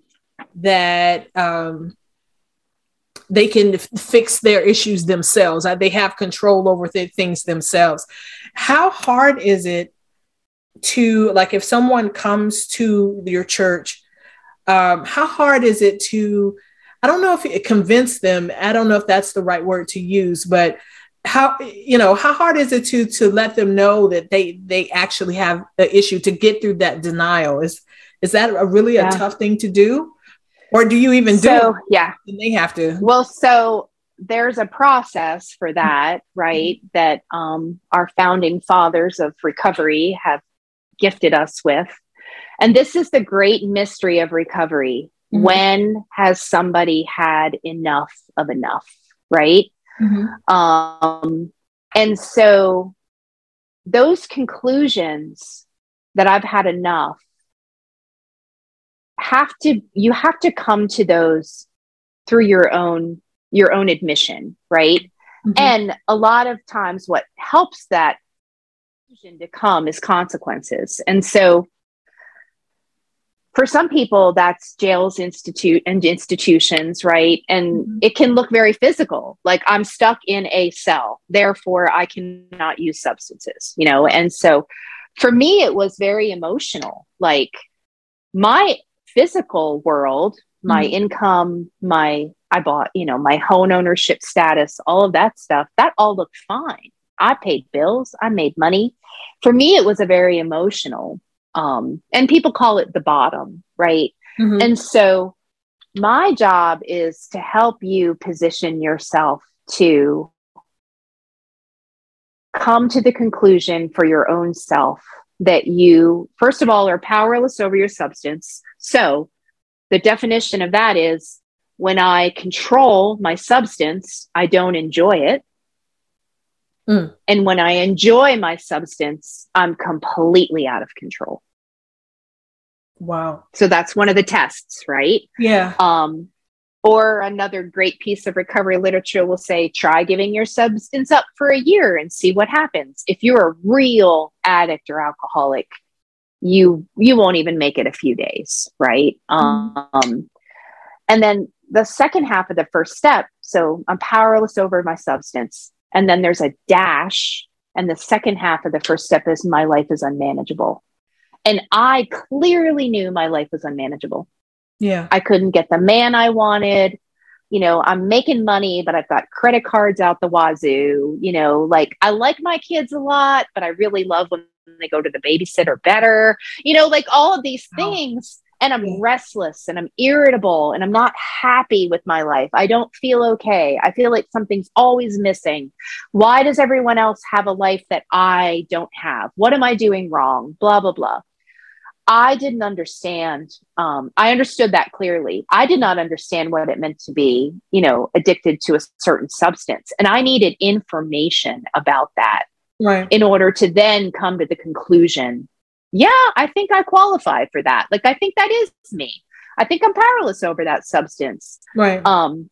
that um, they can f- fix their issues themselves. Uh, they have control over th- things themselves. How hard is it to, like, if someone comes to your church, um, how hard is it to I don't know if it convinced them. I don't know if that's the right word to use, but how you know how hard is it to to let them know that they they actually have an issue to get through that denial? Is is that a really yeah. a tough thing to do, or do you even so, do? Yeah, they have to. Well, so there's a process for that, right? That um, our founding fathers of recovery have gifted us with. And this is the great mystery of recovery Mm-hmm. When has somebody had enough of enough? Right. Mm-hmm. Um, and so those conclusions that I've had enough have to, you have to come to those through your own, your own admission. Right. Mm-hmm. And a lot of times what helps that to come is consequences. And so for some people that's jails institute and institutions right and mm-hmm. it can look very physical like i'm stuck in a cell therefore i cannot use substances you know and so for me it was very emotional like my physical world my mm-hmm. income my i bought you know my home ownership status all of that stuff that all looked fine i paid bills i made money for me it was a very emotional um, and people call it the bottom, right? Mm-hmm. And so my job is to help you position yourself to come to the conclusion for your own self that you, first of all, are powerless over your substance. So the definition of that is when I control my substance, I don't enjoy it. Mm. And when I enjoy my substance, I'm completely out of control. Wow. So that's one of the tests, right? Yeah. Um, or another great piece of recovery literature will say, try giving your substance up for a year and see what happens. If you're a real addict or alcoholic, you you won't even make it a few days, right? Mm. Um, and then the second half of the first step, so I'm powerless over my substance. And then there's a dash. And the second half of the first step is my life is unmanageable. And I clearly knew my life was unmanageable. Yeah. I couldn't get the man I wanted. you know, I'm making money, but I've got credit cards out the wazoo. You know, like I like my kids a lot, but I really love when they go to the babysitter better. You know, like all of these oh. things. And I'm yeah. restless and I'm irritable and I'm not happy with my life. I don't feel okay. I feel like something's always missing. Why does everyone else have a life that I don't have? What am I doing wrong? Blah, blah, blah. I didn't understand. Um, I understood that clearly. I did not understand what it meant to be, you know, addicted to a certain substance. And I needed information about that right. in order to then come to the conclusion yeah, I think I qualify for that. Like, I think that is me. I think I'm powerless over that substance. Right. Um,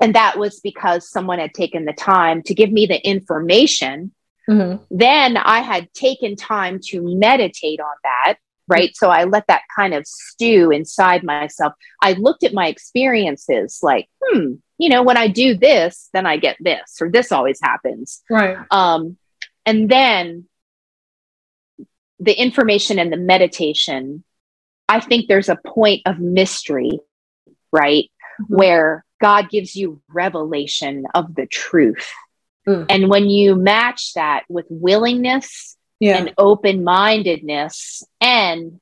and that was because someone had taken the time to give me the information. Mm-hmm. Then I had taken time to meditate on that right? So I let that kind of stew inside myself. I looked at my experiences like, hmm, you know, when I do this, then I get this, or this always happens. Right. Um, and then the information and the meditation, I think there's a point of mystery, right? Mm-hmm. Where God gives you revelation of the truth. Mm. And when you match that with willingness yeah. and open mindedness. And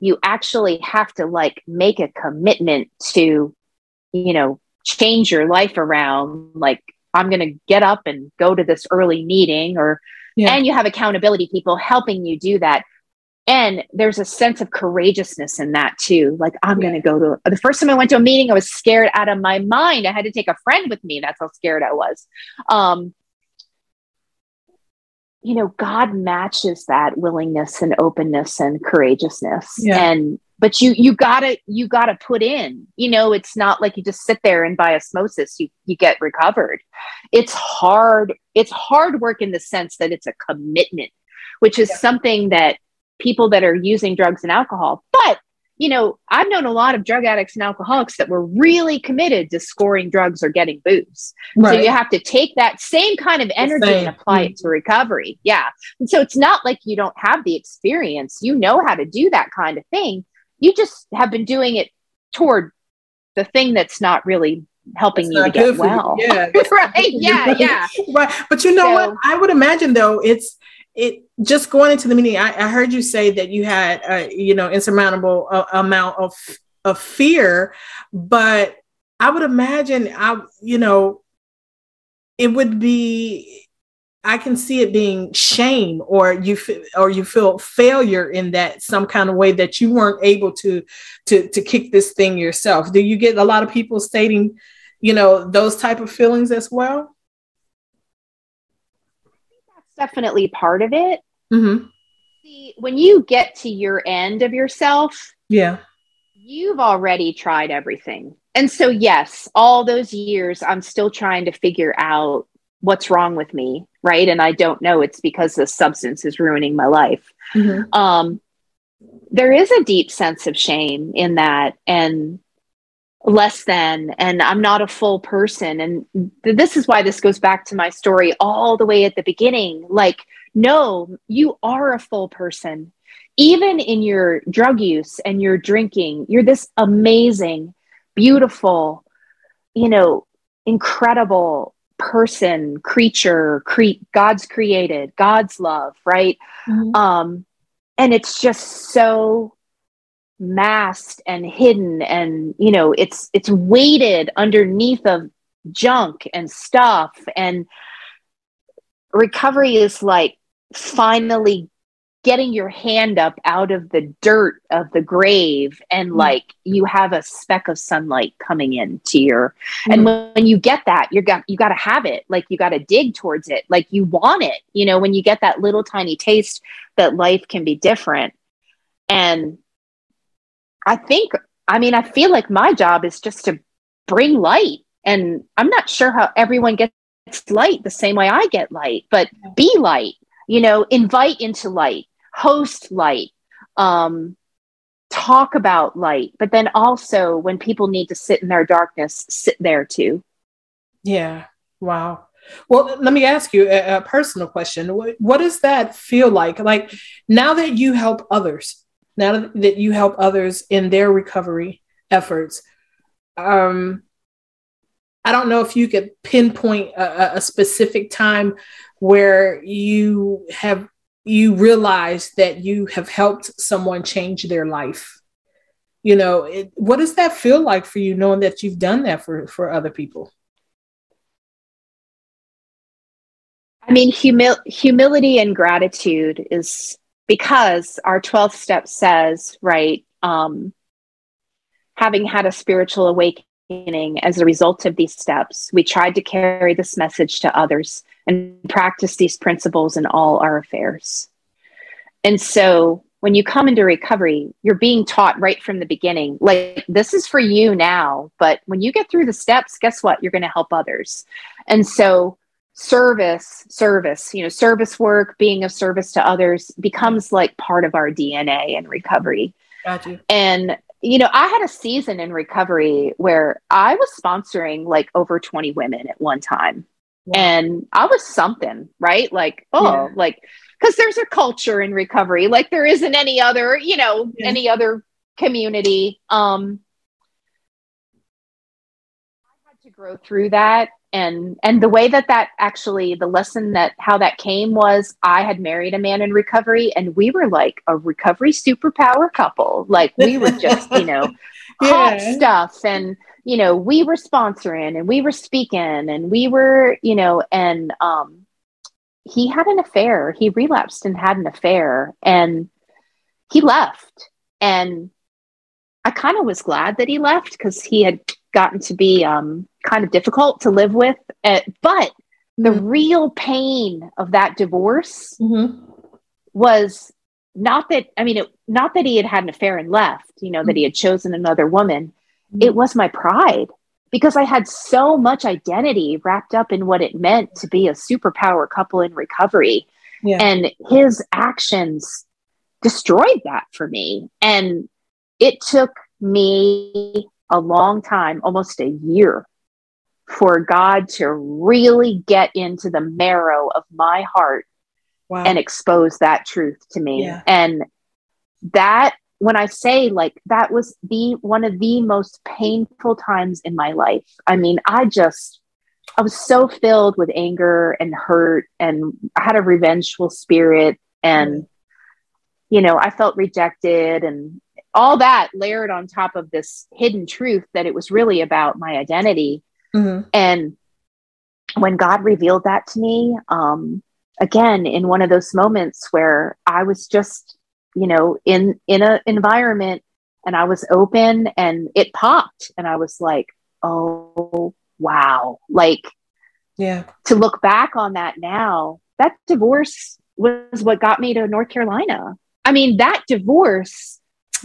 you actually have to like make a commitment to, you know, change your life around. Like, I'm going to get up and go to this early meeting, or, yeah. and you have accountability people helping you do that. And there's a sense of courageousness in that too. Like, I'm yeah. going to go to the first time I went to a meeting, I was scared out of my mind. I had to take a friend with me. That's how scared I was. Um, you know god matches that willingness and openness and courageousness yeah. and but you you gotta you gotta put in you know it's not like you just sit there and by osmosis you you get recovered it's hard it's hard work in the sense that it's a commitment which is yeah. something that people that are using drugs and alcohol you know, I've known a lot of drug addicts and alcoholics that were really committed to scoring drugs or getting booze. Right. So you have to take that same kind of energy and apply mm-hmm. it to recovery. Yeah. And so it's not like you don't have the experience. You know how to do that kind of thing. You just have been doing it toward the thing that's not really helping you to get well. You. Yeah. right. Yeah. Yeah. right. But you know so, what? I would imagine though, it's it just going into the meeting, I, I heard you say that you had, a, you know, insurmountable uh, amount of of fear, but I would imagine, I, you know, it would be. I can see it being shame, or you or you feel failure in that some kind of way that you weren't able to to to kick this thing yourself. Do you get a lot of people stating, you know, those type of feelings as well? Definitely part of it. Mm-hmm. See, when you get to your end of yourself, yeah, you've already tried everything. And so, yes, all those years, I'm still trying to figure out what's wrong with me, right? And I don't know. It's because the substance is ruining my life. Mm-hmm. Um, there is a deep sense of shame in that, and less than and i'm not a full person. And th- this is why this goes back to my story all the way at the beginning. Like no you are a full person. Even in your drug use and your drinking you're this amazing beautiful you know incredible person creature cre- god's created god's love right? Mm-hmm. um and it's just so masked and hidden and you know it's it's weighted underneath of junk and stuff and recovery is like finally getting your hand up out of the dirt of the grave and mm. like you have a speck of sunlight coming into your mm. and when, when, you get that you got you got to have it like you got to dig towards it like you want it you know when you get that little tiny taste that life can be different and I think, I mean, I feel like my job is just to bring light. And I'm not sure how everyone gets light the same way I get light, but be light, you know, invite into light, host light, um, talk about light. But then also, when people need to sit in their darkness, sit there too. Yeah. Wow. Well, let me ask you a, a personal question. What, what does that feel like? Like now that you help others, now that you help others in their recovery efforts, um, I don't know if you could pinpoint a, a specific time where you have you realize that you have helped someone change their life. You know it, what does that feel like for you knowing that you've done that for for other people? I mean humil- humility and gratitude is because our 12th step says right um having had a spiritual awakening as a result of these steps we tried to carry this message to others and practice these principles in all our affairs. And so when you come into recovery, you're being taught right from the beginning, like this is for you now. But when you get through the steps, guess what? You're going to help others. And so service, service, you know, service work, being of service to others becomes like part of our DNA in recovery. Got you. And you know, I had a season in recovery where I was sponsoring like over 20 women at one time. And I was something, right? Like, oh, yeah. like, because there's a culture in recovery, like there isn't any other, you know, yeah. any other community. Um, grow through that. And and the way that that actually the lesson that how that came was I had married a man in recovery and we were like a recovery superpower couple like we were just you know hot yeah. stuff and you know, we were sponsoring and we were speaking and we were, you know, and um, he had an affair. He relapsed and had an affair and he left. And I kind of was glad that he left because he had gotten to be um, kind of difficult to live with. Uh, but the mm-hmm. real pain of that divorce mm-hmm. was not that, I mean, it, not that he had had an affair and left, you know, mm-hmm. that he had chosen another woman it was my pride because I had so much identity wrapped up in what it meant to be a superpower couple in recovery. Yeah. And his actions destroyed that for me. And it took me a long time, almost a year, for God to really get into the marrow of my heart wow. and expose that truth to me. Yeah. And that when I say like that was the one of the most painful times in my life. I mean, I just I was so filled with anger and hurt and I had a revengeful spirit and you know, I felt rejected and all that layered on top of this hidden truth that it was really about my identity. Mm-hmm. And when God revealed that to me, um, again, in one of those moments where I was just you know, in in an environment and I was open and it popped and I was like, "Oh, wow." Like yeah. To look back on that now, that divorce was what got me to North Carolina. I mean, that divorce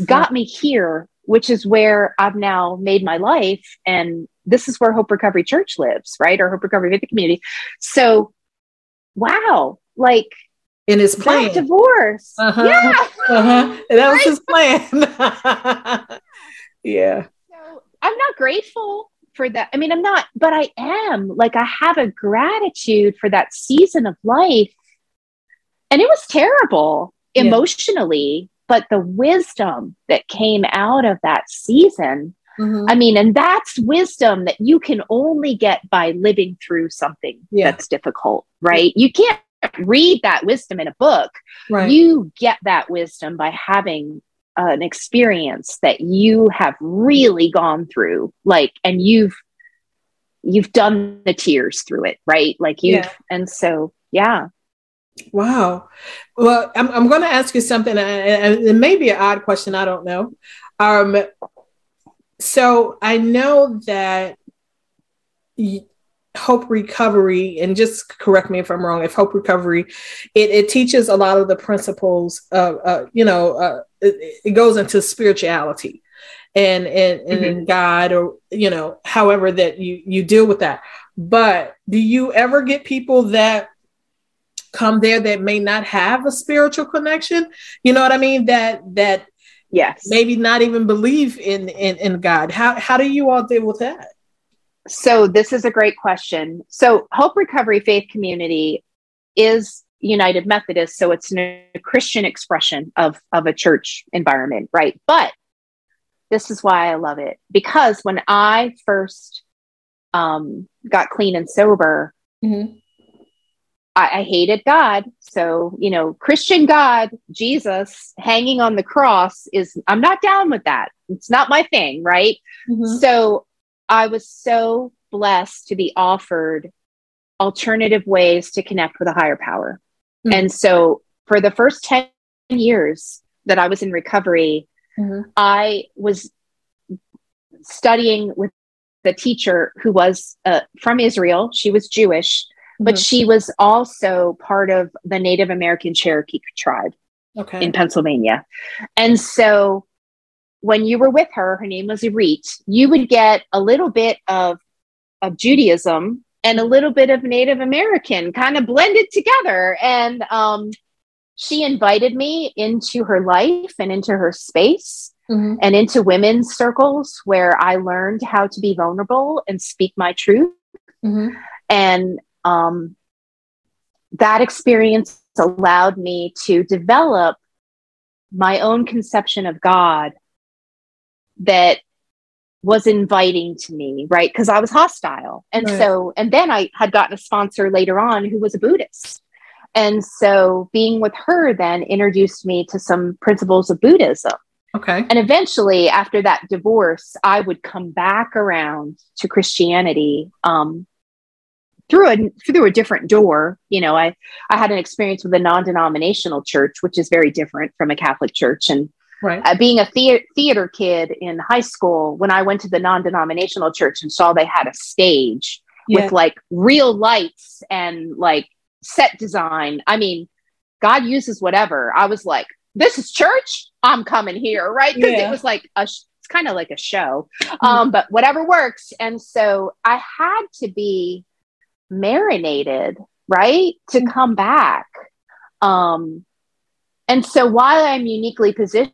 got me here, which is where I've now made my life and this is where Hope Recovery Church lives, right? Or Hope Recovery Faith Community. So, wow, like in his plan. Divorce. Uh-huh. Yeah. Uh-huh. That was his plan. yeah. So I'm not grateful for that. I mean, I'm not, but I am. Like, I have a gratitude for that season of life. And it was terrible yeah. emotionally, but the wisdom that came out of that season. Mm-hmm. I mean, and that's wisdom that you can only get by living through something yeah. that's difficult, right? You can't read that wisdom in a book. Right. You get that wisdom by having an experience that you have really gone through, like, and you've you've done the tears through it, right? Like you, yeah. and so yeah. Wow. Well, I'm, I'm going to ask you something, and it may be an odd question. I don't know. Um, so I know that Hope Recovery, and just correct me if I'm wrong, if Hope Recovery, it, it teaches a lot of the principles of, uh, you know, uh, it, it, goes into spirituality and, and, mm-hmm. and God, or, you know, however that you, you deal with that. But do you ever get people that come there that may not have a spiritual connection? You know what I mean? That, that, yes, maybe not even believe in, in, in God. How, how do you all deal with that? So, this is a great question. So, Hope Recovery Faith Community is United Methodist, so it's a Christian expression of, of a church environment, right? But this is why I love it because when I first um, got clean and sober, mm-hmm. I, I, hated God. So, you know, Christian God, Jesus hanging on the cross is, I'm not down with that. It's not my thing, right? Mm-hmm. So I was so blessed to be offered alternative ways to connect with a higher power. Mm-hmm. And so for the first 10 years that I was in recovery, mm-hmm. I was studying with the teacher who was uh, from Israel. She was Jewish, mm-hmm. but she was also part of the Native American Cherokee tribe okay. in Pennsylvania. And so when you were with her, her name was Irit, you would get a little bit of, of Judaism and a little bit of Native American kind of blended together. And um, she invited me into her life and into her space mm-hmm. and into women's circles where I learned how to be vulnerable and speak my truth. Mm-hmm. And um, that experience allowed me to develop my own conception of God that was inviting to me, right? Because I was hostile. And right. so, and then I had gotten a sponsor later on who was a Buddhist. And so being with her then introduced me to some principles of Buddhism. Okay. And eventually, after that divorce, I would come back around to Christianity um, through a through a different door. You know, I I had an experience with a non-denominational church, which is very different from a Catholic church, and Right. Uh, being a the- theater kid in high school, when I went to the non denominational church and saw they had a stage yeah. with like real lights and like set design, I mean, God uses whatever. I was like, this is church. I'm coming here, right? Because yeah. it was like a, sh- it's kind of like a show, mm-hmm. um, but whatever works. And so I had to be marinated, right, to mm-hmm. come back. Um, and so while I'm uniquely positioned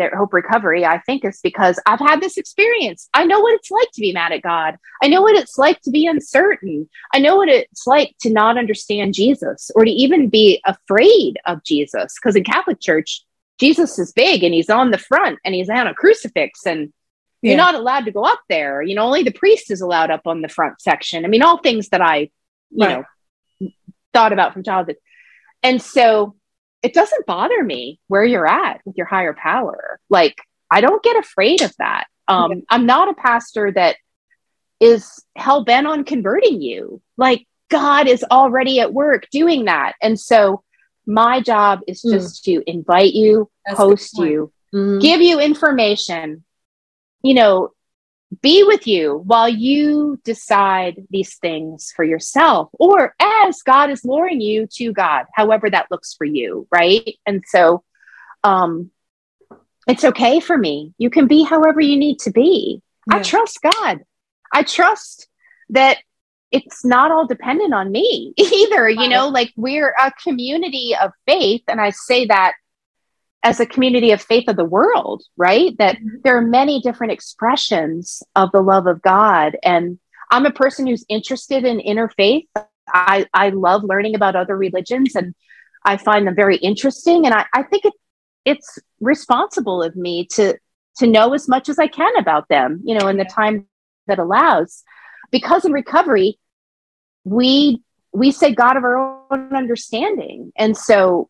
at Hope Recovery, I think is because I've had this experience. I know what it's like to be mad at God. I know what it's like to be uncertain. I know what it's like to not understand Jesus or to even be afraid of Jesus. Because in Catholic Church, Jesus is big and he's on the front and he's on a crucifix and yeah. you're not allowed to go up there. You know, only the priest is allowed up on the front section. I mean, all things that I, you right. know, thought about from childhood. And so it doesn't bother me where you're at with your higher power. Like, I don't get afraid of that. Um, yeah. I'm not a pastor that is hell bent on converting you. Like, God is already at work doing that. And so, my job is hmm. just mm. to invite you, That's host you, mm. give you information, you know, be with you while you decide these things for yourself or as God is luring you to God, however that looks for you, right? And so um it's okay for me. You can be however you need to be. Yeah. I trust God. I trust that it's not all dependent on me either, you know, like we're a community of faith and I say that as a community of faith of the world, right? That mm-hmm. there are many different expressions of the love of God. And I'm a person who's interested in interfaith. I, I love learning about other religions and I find them very interesting. And I, I think it, it's responsible of me to to know as much as I can about them, you know, in the time that allows. Because in recovery, we we say God of our own understanding. And so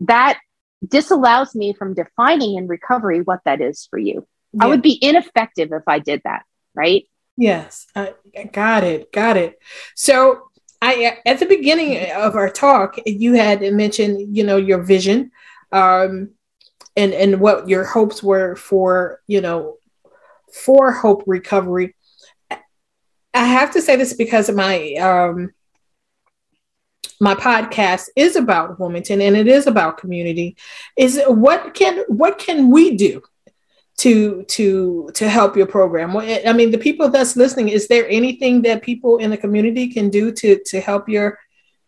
that disallows me from defining in recovery what that is for you. Yeah. I would be ineffective if I did that, right? Yes, I got it, got it. So, I at the beginning of our talk, you had mentioned, you know, your vision, um, and and what your hopes were for, you know, for Hope Recovery. I have to say this because of my um, my podcast is about Wilmington and it is about community. Is what can what can we do to to to help your program? I mean, the people that's listening, is there anything that people in the community can do to to help your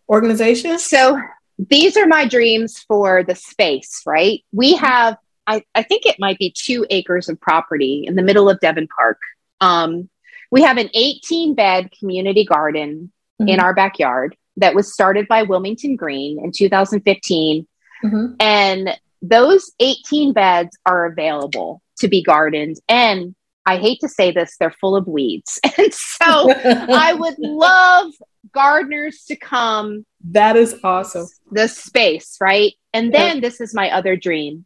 organization? So these are my dreams for the space, right? We have I, I think it might be two acres of property in the middle of Devon Park. Um, we have an 18 bed community garden mm-hmm. in our backyard that was started by Wilmington Green in 2015. Mm-hmm. And those 18 beds are available to be gardened. And I hate to say this, they're full of weeds. And so I would love gardeners to come. That is awesome. The space, right? And then yeah. this is my other dream.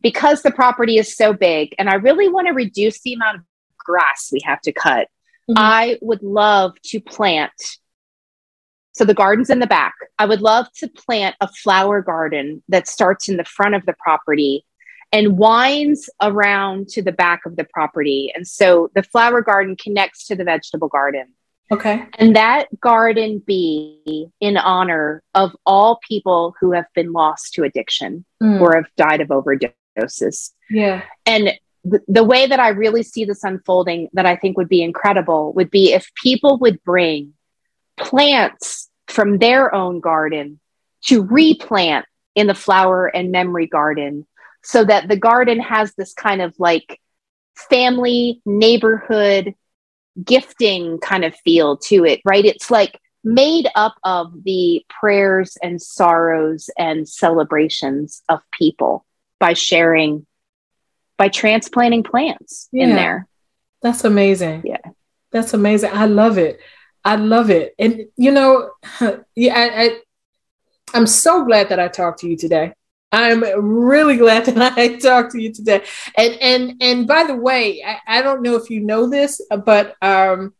Because the property is so big and I really want to reduce the amount of grass we have to cut, mm-hmm. I would love to plant. So the garden's in the back. I would love to plant a flower garden that starts in the front of the property and winds around to the back of the property. And so the flower garden connects to the vegetable garden. Okay. And that garden be in honor of all people who have been lost to addiction mm. or have died of overdoses. Yeah. And th- the way that I really see this unfolding that I think would be incredible would be if people would bring plants from their own garden to replant in the flower and memory garden so that the garden has this kind of like family neighborhood gifting kind of feel to it right? It's like made up of the prayers and sorrows and celebrations of people by sharing by transplanting plants yeah. in there. That's amazing. Yeah. That's amazing. I love it i love it and you know yeah I, I i'm so glad that i talked to you today I'm really glad that I talked to you today. And and and by the way, I, I don't know if you know this, but um,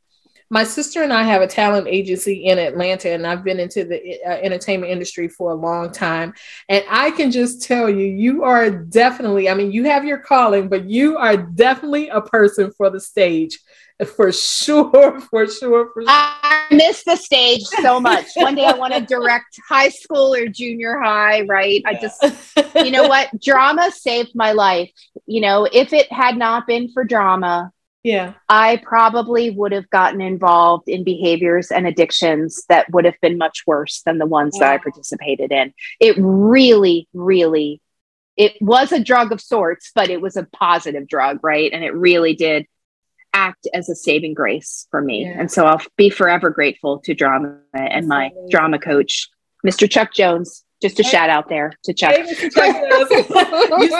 my sister and I have a talent agency in Atlanta, and I've been into the uh, entertainment industry for a long time. And I can just tell you, you are definitely, I mean, you have your calling, but you are definitely a person for the stage for sure, for sure, for sure. I miss the stage so much. One day I want to direct high school or junior high, right? I just, you know what? Drama saved my life. You know, if it had not been for drama, yeah, I probably would have gotten involved in behaviors and addictions that would have been much worse than the ones that I participated in. It really, really, it was a drug of sorts, but it was a positive drug, right? And it really did act as a saving grace for me. Yeah. And so I'll be forever grateful to drama and my drama coach, Mr. Chuck Jones. Just a hey. shout out there to Chuck. Hey, you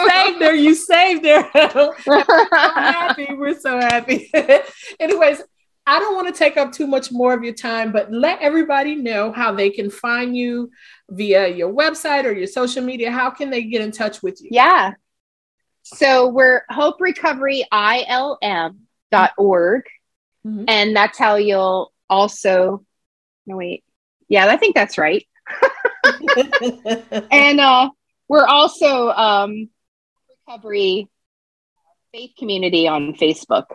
saved her. You saved her. We're so happy. We're so happy. Anyways, I don't want to take up too much more of your time, but let everybody know how they can find you via your website or your social media. How can they get in touch with you? Yeah. So we're Hope Recovery ILM org. Mm-hmm. And that's how you'll also, no, wait. Yeah, I think that's right. and uh, we're also um, recovery faith community on Facebook.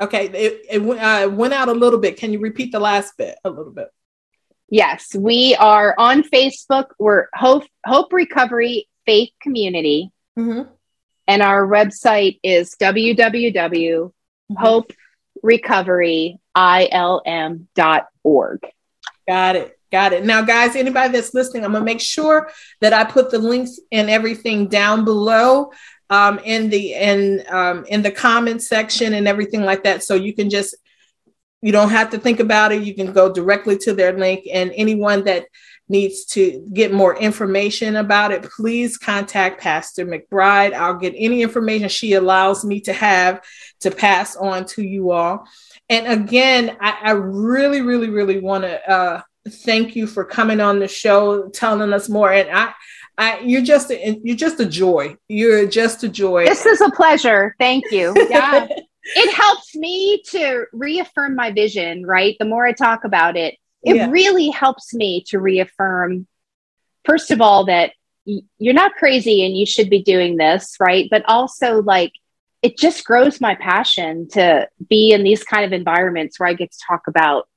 Okay, it, it uh, went out a little bit. Can you repeat the last bit a little bit? Yes, we are on Facebook. We're Hope, Hope Recovery Faith Community. Mm-hmm. And our website is www.hoperecoveryilm.org. Got it. Got it. Now, guys, anybody that's listening, I'm going to make sure that I put the links and everything down below um, in the in um, in the comment section and everything like that, so you can just you don't have to think about it. You can go directly to their link, and anyone that needs to get more information about it, please contact Pastor McBride. I'll get any information she allows me to have to pass on to you all. And again, I, I really, really, really want to uh, thank you for coming on the show, telling us more. And I, I, you're just a, you're just a joy. You're just a joy. This is a pleasure. Thank you. Yeah. it helps me to reaffirm my vision, right? The more I talk about it, it yeah. really helps me to reaffirm first of all that y- you're not crazy and you should be doing this right? But also like it just grows my passion to be in these kind of environments where i get to talk about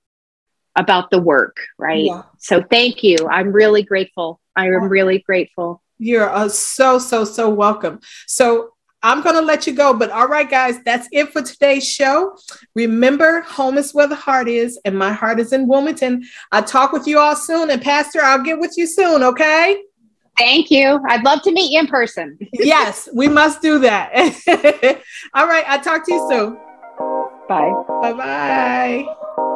about the work right? Yeah. so thank you. I'm really grateful. I am really grateful. You're uh, so so so welcome. So I'm going to let you go. But all right, guys, that's it for today's show. Remember, home is where the heart is, and my heart is in Wilmington. I'll talk with you all soon. And, Pastor, I'll get with you soon, okay? Thank you. I'd love to meet you in person. yes, we must do that. all right, I'll talk to you soon. Bye. Bye bye.